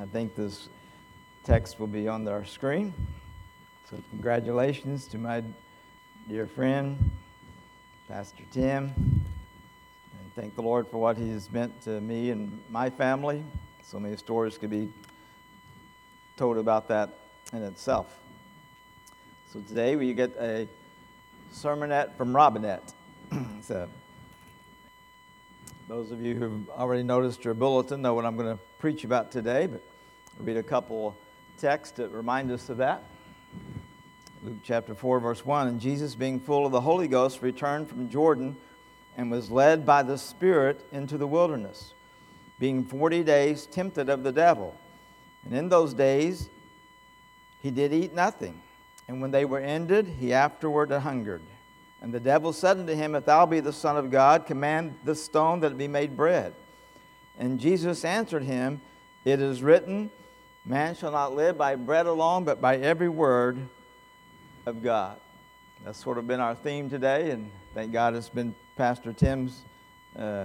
I think this text will be on our screen. So, congratulations to my dear friend, Pastor Tim. And thank the Lord for what he has meant to me and my family. So many stories could be told about that in itself. So, today we get a sermonette from Robinette. so, those of you who've already noticed your bulletin know what I'm going to preach about today, but read a couple texts that remind us of that. Luke chapter 4, verse 1 And Jesus, being full of the Holy Ghost, returned from Jordan and was led by the Spirit into the wilderness, being 40 days tempted of the devil. And in those days he did eat nothing. And when they were ended, he afterward hungered. And the devil said unto him, If thou be the Son of God, command this stone that it be made bread. And Jesus answered him, It is written, Man shall not live by bread alone, but by every word of God. That's sort of been our theme today, and thank God it's been Pastor Tim's uh,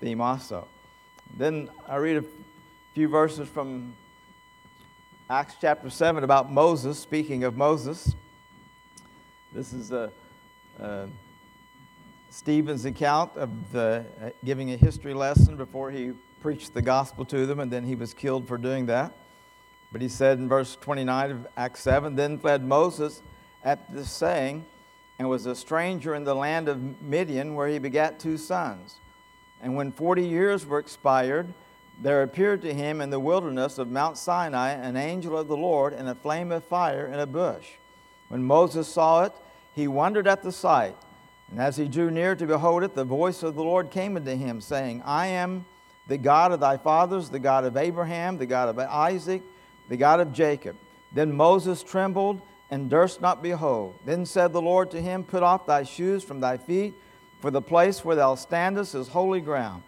theme also. Then I read a few verses from Acts chapter 7 about Moses, speaking of Moses. This is a uh, Stephen's account of the, uh, giving a history lesson before he preached the gospel to them, and then he was killed for doing that. But he said in verse 29 of Acts 7 Then fled Moses at this saying, and was a stranger in the land of Midian, where he begat two sons. And when forty years were expired, there appeared to him in the wilderness of Mount Sinai an angel of the Lord in a flame of fire in a bush. When Moses saw it, he wondered at the sight. And as he drew near to behold it, the voice of the Lord came unto him, saying, I am the God of thy fathers, the God of Abraham, the God of Isaac, the God of Jacob. Then Moses trembled and durst not behold. Then said the Lord to him, Put off thy shoes from thy feet, for the place where thou standest is holy ground.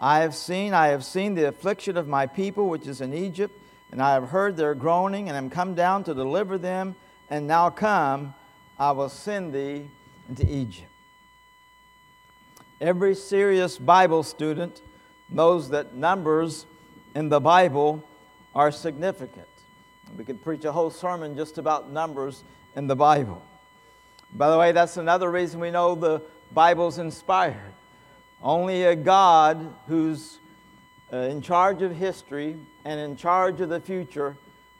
I have seen, I have seen the affliction of my people which is in Egypt, and I have heard their groaning, and am come down to deliver them. And now come, I will send thee into Egypt. Every serious Bible student knows that numbers in the Bible are significant. We could preach a whole sermon just about numbers in the Bible. By the way, that's another reason we know the Bible's inspired. Only a God who's uh, in charge of history and in charge of the future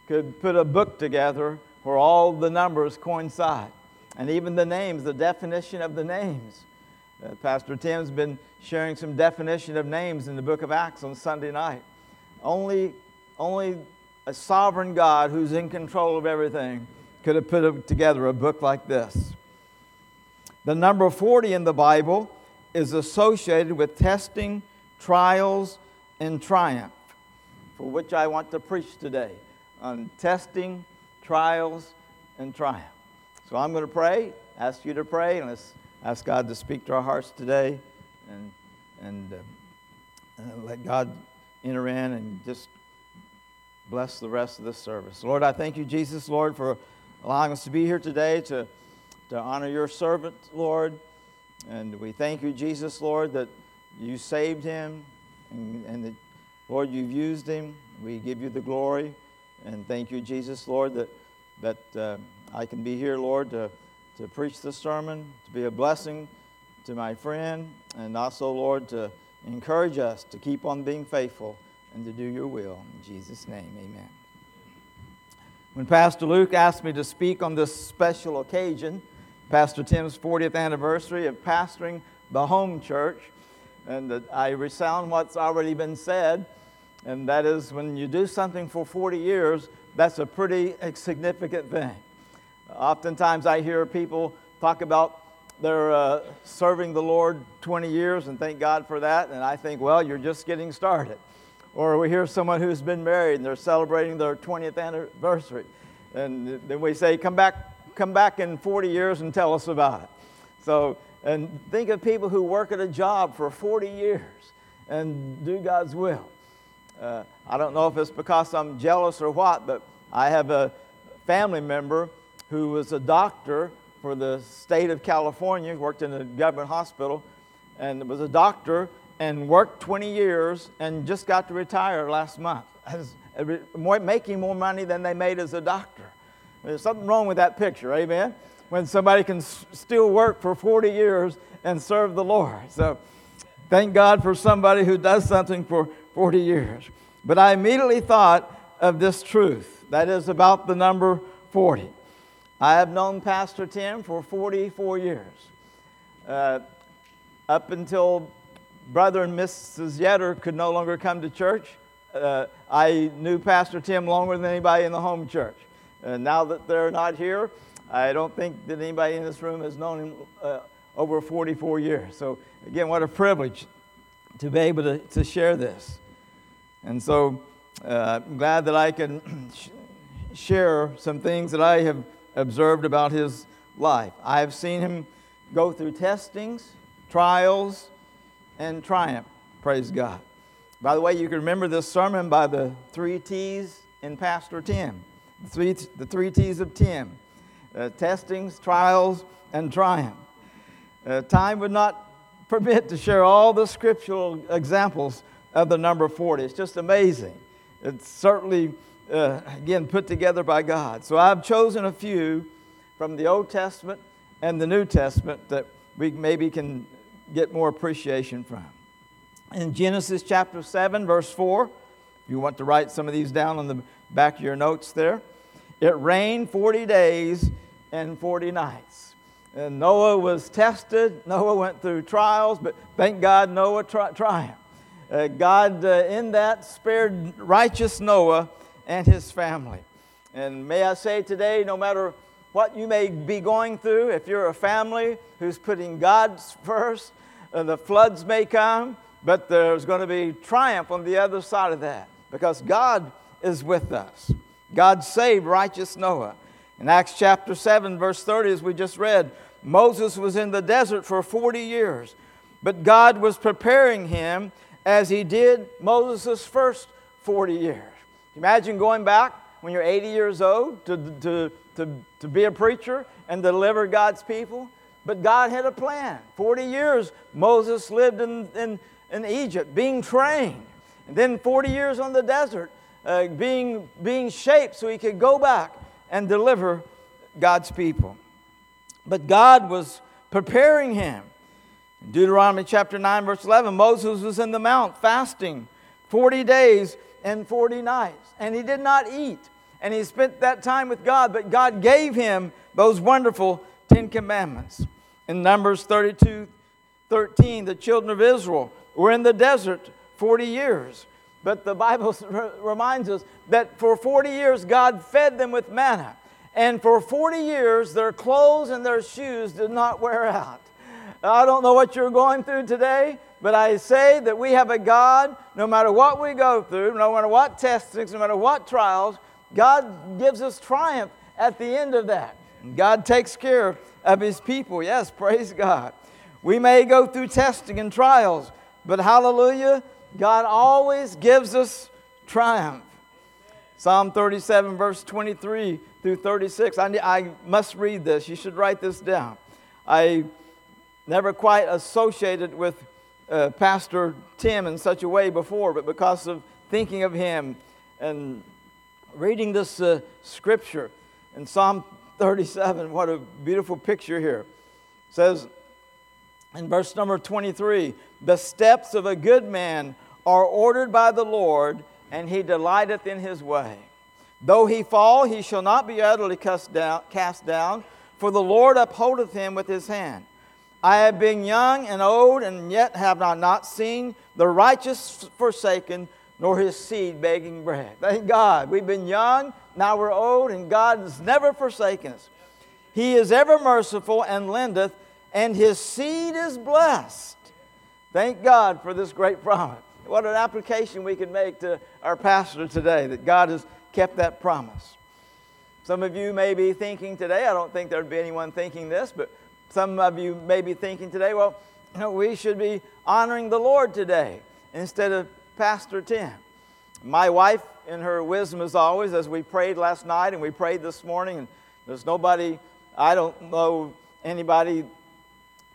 could put a book together where all the numbers coincide and even the names, the definition of the names. Uh, Pastor Tim's been sharing some definition of names in the book of Acts on Sunday night. Only, only a sovereign God who's in control of everything could have put together a book like this. The number 40 in the Bible is associated with testing, trials, and triumph, for which I want to preach today on testing, trials, and triumph. So I'm going to pray, ask you to pray, and let's ask God to speak to our hearts today and, and, uh, and let God enter in and just bless the rest of this service. Lord, I thank you, Jesus, Lord, for allowing us to be here today to, to honor your servant, Lord. And we thank you, Jesus, Lord, that you saved him and, and that, Lord, you've used him. We give you the glory. And thank you, Jesus, Lord, that, that uh, I can be here, Lord, to, to preach this sermon, to be a blessing to my friend, and also, Lord, to encourage us to keep on being faithful and to do your will. In Jesus' name, amen. When Pastor Luke asked me to speak on this special occasion, Pastor Tim's 40th anniversary of pastoring the home church, and I resound what's already been said, and that is when you do something for 40 years, that's a pretty significant thing. Oftentimes, I hear people talk about their uh, serving the Lord 20 years and thank God for that. And I think, well, you're just getting started. Or we hear someone who's been married and they're celebrating their 20th anniversary. And then we say, come back, come back in 40 years and tell us about it. So, and think of people who work at a job for 40 years and do God's will. Uh, I don't know if it's because I'm jealous or what, but I have a family member who was a doctor for the state of California, worked in a government hospital, and was a doctor and worked 20 years and just got to retire last month as, more, making more money than they made as a doctor. There's something wrong with that picture, amen? When somebody can s- still work for 40 years and serve the Lord. So thank God for somebody who does something for 40 years. But I immediately thought of this truth that is about the number 40. I have known Pastor Tim for 44 years. Uh, up until Brother and Mrs. Yetter could no longer come to church, uh, I knew Pastor Tim longer than anybody in the home church. Uh, now that they're not here, I don't think that anybody in this room has known him uh, over 44 years. So, again, what a privilege to be able to, to share this. And so, uh, I'm glad that I can share some things that I have observed about his life. I have seen him go through testings, trials, and triumph. Praise God. By the way, you can remember this sermon by the three T's in Pastor Tim. The three, the three T's of Tim uh, testings, trials, and triumph. Uh, time would not permit to share all the scriptural examples of the number 40. It's just amazing. It's certainly, uh, again, put together by God. So I've chosen a few from the Old Testament and the New Testament that we maybe can get more appreciation from. In Genesis chapter 7, verse 4, if you want to write some of these down on the back of your notes there, it rained 40 days and 40 nights. And Noah was tested. Noah went through trials, but thank God Noah tri- triumphed. Uh, God, uh, in that, spared righteous Noah and his family. And may I say today, no matter what you may be going through, if you're a family who's putting God first, uh, the floods may come, but there's going to be triumph on the other side of that because God is with us. God saved righteous Noah. In Acts chapter 7, verse 30, as we just read, Moses was in the desert for 40 years, but God was preparing him as he did Moses' first 40 years. Imagine going back when you're 80 years old to, to, to, to be a preacher and deliver God's people. But God had a plan. 40 years Moses lived in, in, in Egypt being trained. And then 40 years on the desert uh, being, being shaped so he could go back and deliver God's people. But God was preparing him. In Deuteronomy chapter 9, verse 11, Moses was in the mount fasting 40 days and 40 nights, and he did not eat. And he spent that time with God, but God gave him those wonderful Ten Commandments. In Numbers 32 13, the children of Israel were in the desert 40 years. But the Bible reminds us that for 40 years God fed them with manna. And for 40 years their clothes and their shoes did not wear out. I don't know what you're going through today, but I say that we have a God, no matter what we go through, no matter what testings, no matter what trials, God gives us triumph at the end of that. God takes care of His people. Yes, praise God. We may go through testing and trials, but hallelujah, God always gives us triumph. Psalm 37, verse 23 through 36. I, I must read this. You should write this down. I never quite associated with uh, Pastor Tim in such a way before, but because of thinking of him and reading this uh, scripture in Psalm 37, what a beautiful picture here. It says in verse number 23 The steps of a good man are ordered by the Lord, and he delighteth in his way. Though he fall, he shall not be utterly cast down, cast down, for the Lord upholdeth him with his hand. I have been young and old, and yet have I not seen the righteous forsaken, nor his seed begging bread. Thank God. We've been young, now we're old, and God has never forsaken us. He is ever merciful and lendeth, and his seed is blessed. Thank God for this great promise. What an application we can make to our pastor today that God has kept that promise. Some of you may be thinking today, I don't think there'd be anyone thinking this, but some of you may be thinking today, well, you know, we should be honoring the Lord today instead of Pastor Tim. My wife, in her wisdom as always, as we prayed last night and we prayed this morning, and there's nobody, I don't know anybody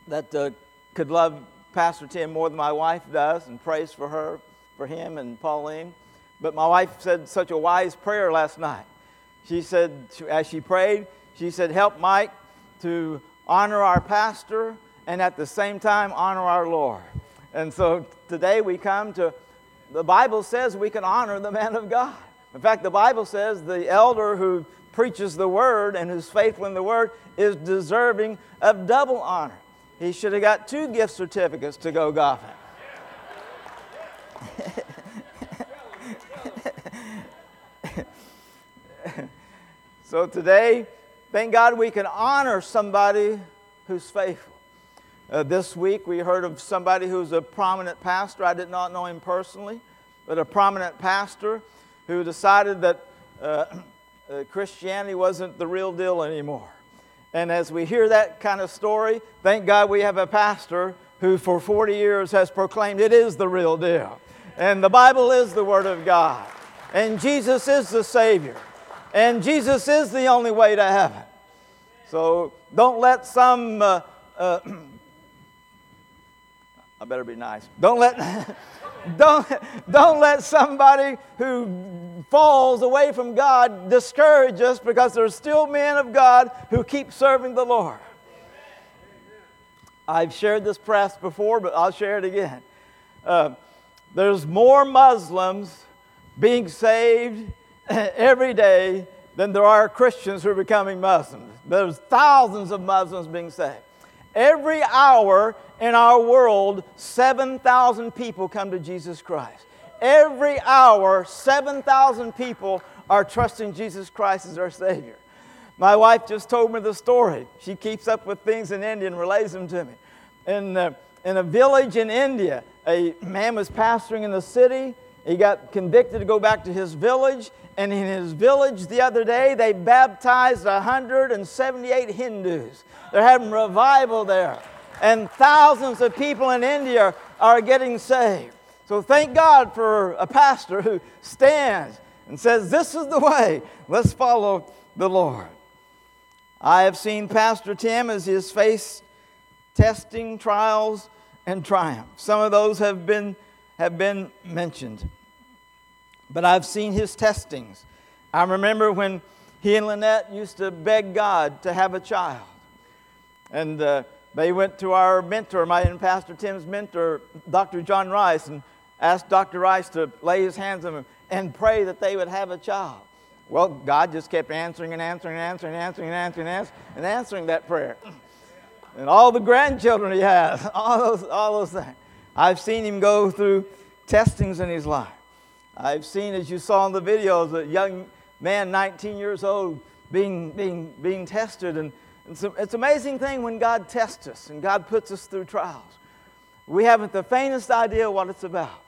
that uh, could love Pastor Tim more than my wife does and prays for her, for him and Pauline. But my wife said such a wise prayer last night. She said, as she prayed, she said, Help Mike to honor our pastor and at the same time honor our Lord. And so today we come to, the Bible says we can honor the man of God. In fact, the Bible says the elder who preaches the word and who's faithful in the word is deserving of double honor. He should have got two gift certificates to go golfing. so today, thank God we can honor somebody who's faithful. Uh, this week we heard of somebody who's a prominent pastor. I did not know him personally, but a prominent pastor who decided that uh, uh, Christianity wasn't the real deal anymore. And as we hear that kind of story, thank God we have a pastor who for 40 years has proclaimed it is the real deal. And the Bible is the Word of God. And Jesus is the Savior. And Jesus is the only way to heaven. So don't let some, uh, uh, I better be nice. Don't let, don't, don't let somebody who falls away from God discourage us because there are still men of God who keep serving the Lord. I've shared this press before, but I'll share it again. Uh, there's more Muslims being saved every day than there are Christians who are becoming Muslims. There's thousands of Muslims being saved. Every hour in our world, 7,000 people come to Jesus Christ. Every hour, 7,000 people are trusting Jesus Christ as their Savior. My wife just told me the story. She keeps up with things in India and relays them to me. In, uh, in a village in India, a man was pastoring in the city. He got convicted to go back to his village. And in his village the other day, they baptized 178 Hindus. They're having revival there. And thousands of people in India are getting saved. So thank God for a pastor who stands and says, This is the way. Let's follow the Lord. I have seen Pastor Tim as he has faced testing, trials, and triumph. Some of those have been, have been mentioned. But I've seen his testings. I remember when he and Lynette used to beg God to have a child. And uh, they went to our mentor, my and Pastor Tim's mentor, Dr. John Rice, and asked Dr. Rice to lay his hands on them and pray that they would have a child. Well, God just kept answering and answering and answering and answering and answering and answering, and answering that prayer. And all the grandchildren he has, all those, all those things. I've seen him go through testings in his life. I've seen, as you saw in the videos, a young man, 19 years old, being, being, being tested. And it's, an amazing thing when God tests us and God puts us through trials. We haven't the faintest idea what it's about.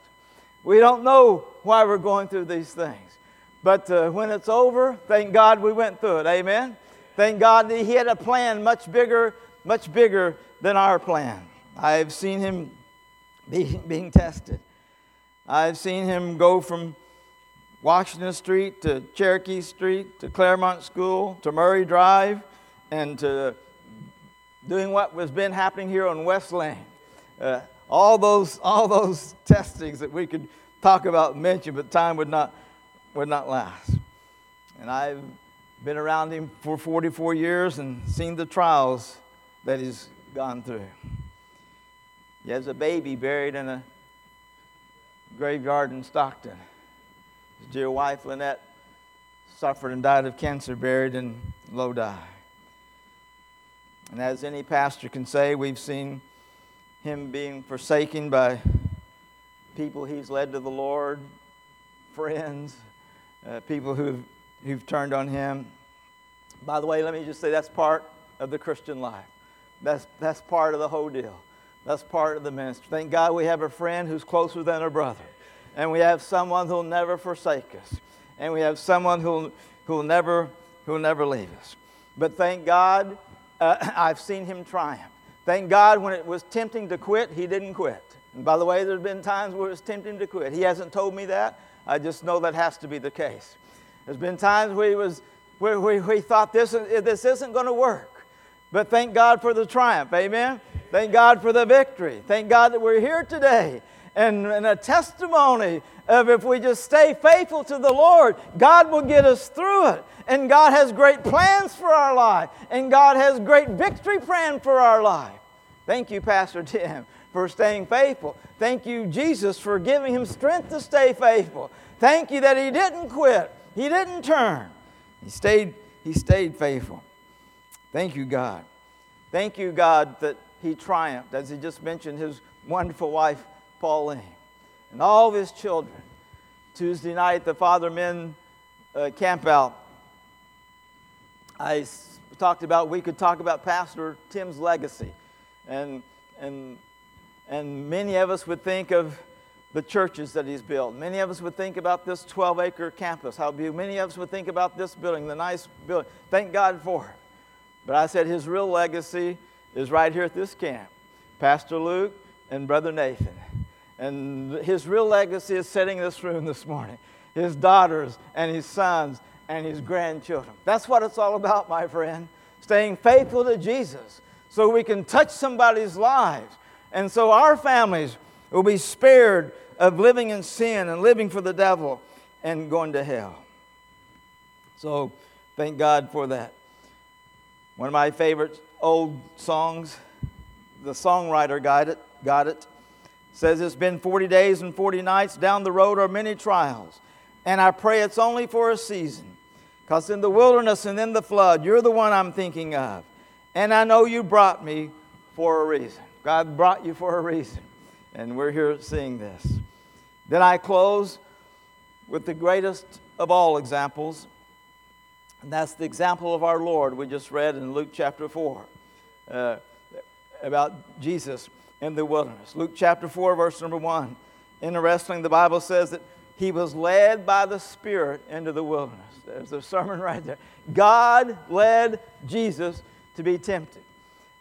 We don't know why we're going through these things. But uh, when it's over, thank God we went through it. Amen. Thank God that He had a plan much bigger, much bigger than our plan. I've seen Him be, being tested. I've seen Him go from Washington Street to Cherokee Street to Claremont School to Murray Drive and to doing what was been happening here on West Lane. Uh, all those, all those testings that we could talk about and mention, but time would not, would not last. And I've been around him for 44 years and seen the trials that he's gone through. He has a baby buried in a graveyard in Stockton. His dear wife, Lynette, suffered and died of cancer, buried in Lodi. And as any pastor can say, we've seen him being forsaken by people he's led to the Lord, friends, uh, people who've, who've turned on him. By the way, let me just say that's part of the Christian life. That's, that's part of the whole deal. That's part of the ministry. Thank God we have a friend who's closer than a brother. And we have someone who'll never forsake us. And we have someone who'll, who'll, never, who'll never leave us. But thank God uh, I've seen him triumph. Thank God when it was tempting to quit, he didn't quit. And by the way, there's been times where it's tempting to quit. He hasn't told me that. I just know that has to be the case. There's been times where he, was, where, where he thought this, this isn't going to work. But thank God for the triumph. Amen. Thank God for the victory. Thank God that we're here today. and, and a testimony of if we just stay faithful to the Lord, God will get us through it. And God has great plans for our life. And God has great victory plan for our life. Thank you, Pastor Tim, for staying faithful. Thank you, Jesus, for giving him strength to stay faithful. Thank you that he didn't quit. He didn't turn. He stayed, he stayed faithful. Thank you, God. Thank you, God, that he triumphed, as he just mentioned, his wonderful wife, Pauline, and all of his children. Tuesday night, the Father Men uh, camp out. I talked about, we could talk about Pastor Tim's legacy. And, and, and many of us would think of the churches that he's built. Many of us would think about this 12 acre campus, how beautiful. Many of us would think about this building, the nice building. Thank God for it. But I said his real legacy is right here at this camp Pastor Luke and Brother Nathan. And his real legacy is setting this room this morning. His daughters and his sons and his grandchildren. That's what it's all about, my friend. Staying faithful to Jesus so we can touch somebody's lives. And so our families will be spared of living in sin and living for the devil and going to hell. So thank God for that. One of my favorite old songs, the songwriter got it, got it says it's been 40 days and 40 nights. Down the road are many trials. And I pray it's only for a season. Because in the wilderness and in the flood, you're the one I'm thinking of. And I know you brought me for a reason. God brought you for a reason. And we're here seeing this. Then I close with the greatest of all examples. And that's the example of our Lord we just read in Luke chapter 4 uh, about Jesus in the wilderness. Luke chapter 4, verse number 1. Interesting, the wrestling, the Bible says that he was led by the Spirit into the wilderness. There's a sermon right there. God led Jesus to be tempted.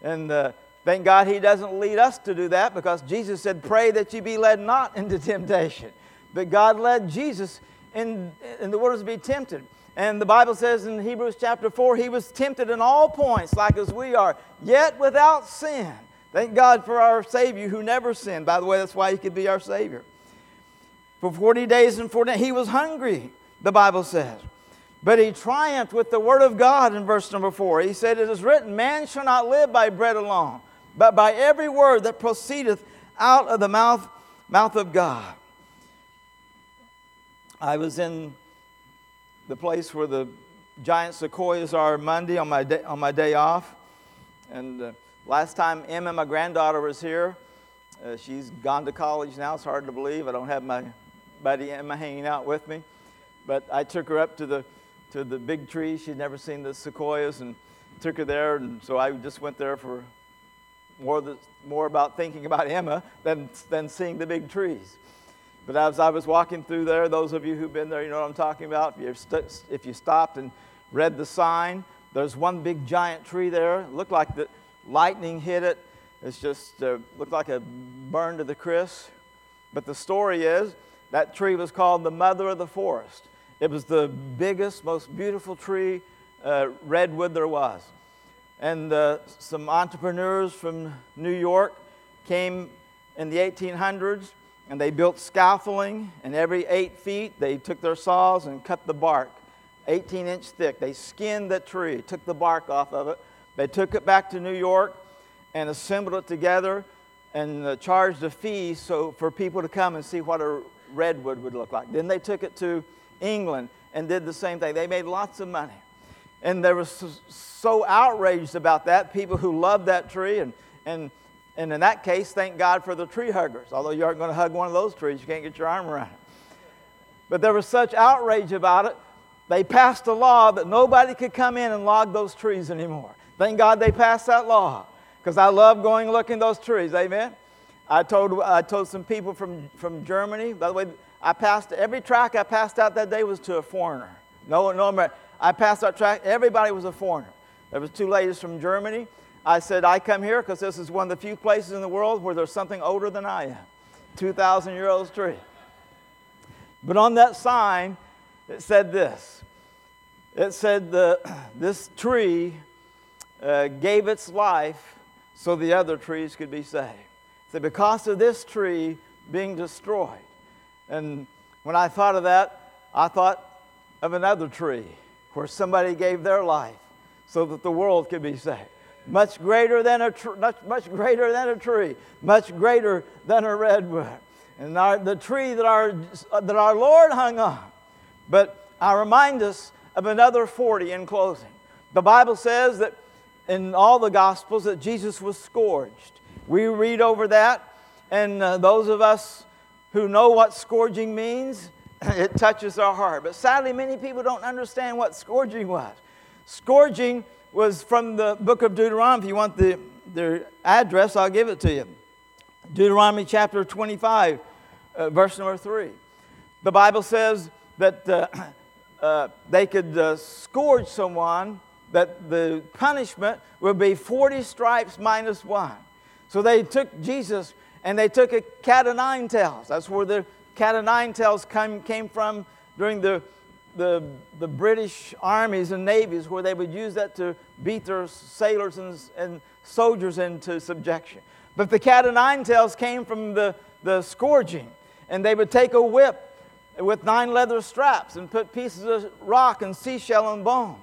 And uh, thank God he doesn't lead us to do that because Jesus said, Pray that you be led not into temptation. But God led Jesus in, in the wilderness to be tempted. And the Bible says in Hebrews chapter 4, he was tempted in all points, like as we are, yet without sin. Thank God for our Savior who never sinned. By the way, that's why he could be our Savior. For 40 days and 40 nights, he was hungry, the Bible says. But he triumphed with the word of God in verse number 4. He said, It is written, Man shall not live by bread alone, but by every word that proceedeth out of the mouth, mouth of God. I was in the place where the giant sequoias are Monday on my day, on my day off. And uh, Last time Emma, my granddaughter, was here, uh, she's gone to college now. It's hard to believe. I don't have my buddy Emma hanging out with me. But I took her up to the, to the big tree. She'd never seen the sequoias and took her there. And so I just went there for more, the, more about thinking about Emma than, than seeing the big trees. But as I was walking through there, those of you who've been there, you know what I'm talking about. If, st- if you stopped and read the sign, there's one big giant tree there. It looked like the, lightning hit it. It's just uh, looked like a burn to the crisp. But the story is that tree was called the mother of the forest. It was the biggest, most beautiful tree, uh, redwood there was. And uh, some entrepreneurs from New York came in the 1800s and they built scaffolding, and every eight feet they took their saws and cut the bark, 18 inch thick. They skinned the tree, took the bark off of it, they took it back to New York and assembled it together and uh, charged a fee so for people to come and see what a redwood would look like. Then they took it to England and did the same thing. They made lots of money. And they were so, so outraged about that, people who loved that tree. And, and, and in that case, thank God for the tree huggers. Although you aren't going to hug one of those trees, you can't get your arm around it. But there was such outrage about it, they passed a law that nobody could come in and log those trees anymore. Thank God they passed that law because I love going looking those trees. Amen. I told, I told some people from, from Germany, by the way, I passed every track I passed out that day was to a foreigner. No, no, I passed that track, everybody was a foreigner. There was two ladies from Germany. I said, I come here because this is one of the few places in the world where there's something older than I am. 2,000 year old tree. But on that sign, it said this. It said, the, this tree uh, gave its life so the other trees could be saved. So because of this tree, being destroyed. And when I thought of that, I thought of another tree where somebody gave their life so that the world could be saved. Much greater than a tr- much, much greater than a tree, much greater than a redwood. And our, the tree that our, that our Lord hung on. But I remind us of another 40 in closing. The Bible says that in all the Gospels that Jesus was scourged. We read over that, and uh, those of us who know what scourging means, it touches our heart. But sadly, many people don't understand what scourging was. Scourging was from the book of Deuteronomy. If you want the, the address, I'll give it to you. Deuteronomy chapter 25, uh, verse number 3. The Bible says that uh, uh, they could uh, scourge someone, that the punishment would be 40 stripes minus one. So they took Jesus and they took a cat of nine tails. That's where the cat of nine tails came, came from during the, the, the British armies and navies, where they would use that to beat their sailors and, and soldiers into subjection. But the cat of nine tails came from the, the scourging, and they would take a whip with nine leather straps and put pieces of rock and seashell and bone.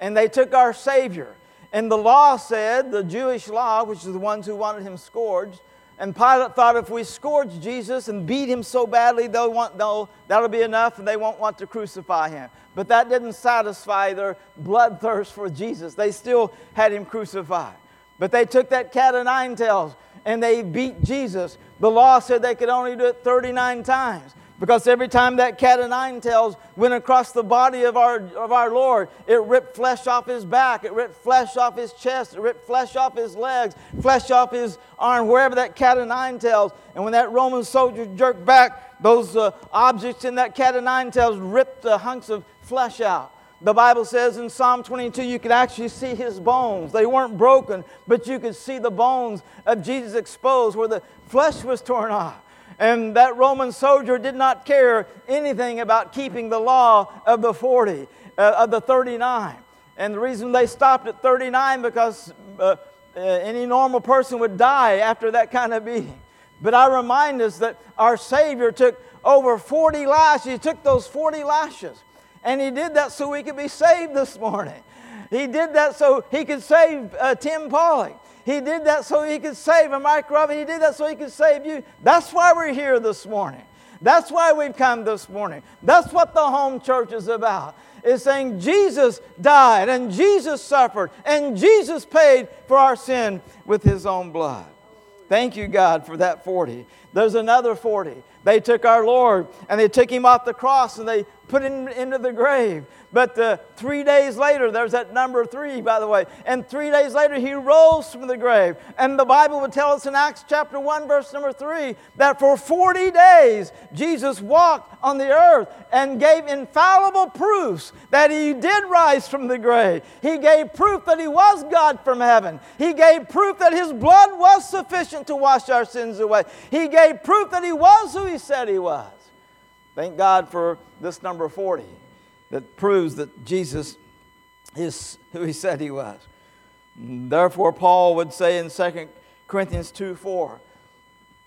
And they took our Savior. And the law said, the Jewish law, which is the ones who wanted him scourged, and Pilate thought if we scourge Jesus and beat him so badly, they'll want, they'll, that'll be enough and they won't want to crucify him. But that didn't satisfy their bloodthirst for Jesus. They still had him crucified. But they took that cat of nine tails and they beat Jesus. The law said they could only do it 39 times. Because every time that cat of nine tails went across the body of our, of our Lord, it ripped flesh off his back, it ripped flesh off his chest, it ripped flesh off his legs, flesh off his arm, wherever that cat of nine tails. And when that Roman soldier jerked back, those uh, objects in that cat of nine tails ripped the hunks of flesh out. The Bible says in Psalm 22, you could actually see his bones. They weren't broken, but you could see the bones of Jesus exposed where the flesh was torn off. And that Roman soldier did not care anything about keeping the law of the 40, uh, of the 39. And the reason they stopped at 39 because uh, uh, any normal person would die after that kind of beating. But I remind us that our Savior took over 40 lashes. He took those 40 lashes. And He did that so we could be saved this morning. He did that so He could save uh, Tim Pollock. He did that so he could save a micro. He did that so he could save you. That's why we're here this morning. That's why we've come this morning. That's what the home church is about. Is saying Jesus died and Jesus suffered and Jesus paid for our sin with his own blood. Thank you, God, for that 40. There's another 40. They took our Lord and they took him off the cross and they put him into the grave. But uh, three days later, there's that number three, by the way. And three days later, he rose from the grave. And the Bible would tell us in Acts chapter 1, verse number 3, that for 40 days, Jesus walked on the earth and gave infallible proofs that he did rise from the grave. He gave proof that he was God from heaven. He gave proof that his blood was sufficient to wash our sins away. He gave proof that he was who he said he was. Thank God for this number 40 that proves that Jesus is who he said he was. Therefore, Paul would say in 2 Corinthians 2 4,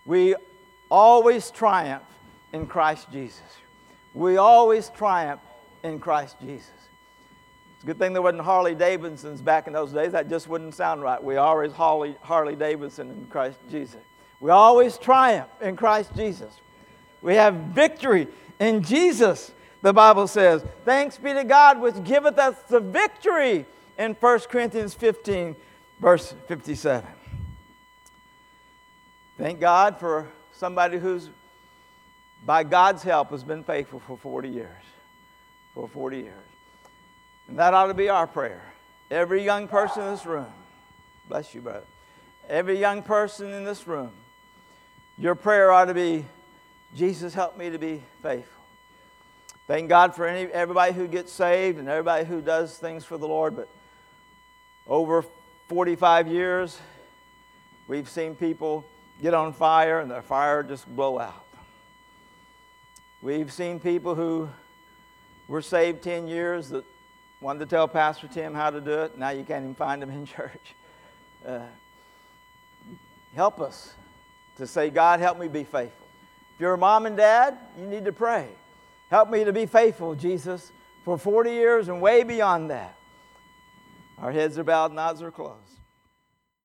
we always triumph in Christ Jesus. We always triumph in Christ Jesus. It's a good thing there wasn't Harley Davidsons back in those days. That just wouldn't sound right. We always Harley, Harley Davidson in Christ Jesus. We always triumph in Christ Jesus. We have victory in Jesus the Bible says, Thanks be to God which giveth us the victory in 1 Corinthians 15, verse 57. Thank God for somebody who's, by God's help, has been faithful for 40 years. For 40 years. And that ought to be our prayer. Every young person in this room, bless you, brother. Every young person in this room, your prayer ought to be, Jesus, help me to be faithful. Thank God for any, everybody who gets saved and everybody who does things for the Lord. But over 45 years, we've seen people get on fire and their fire just blow out. We've seen people who were saved 10 years that wanted to tell Pastor Tim how to do it. Now you can't even find them in church. Uh, help us to say, God, help me be faithful. If you're a mom and dad, you need to pray. Help me to be faithful, Jesus, for 40 years and way beyond that. Our heads are bowed and eyes are closed.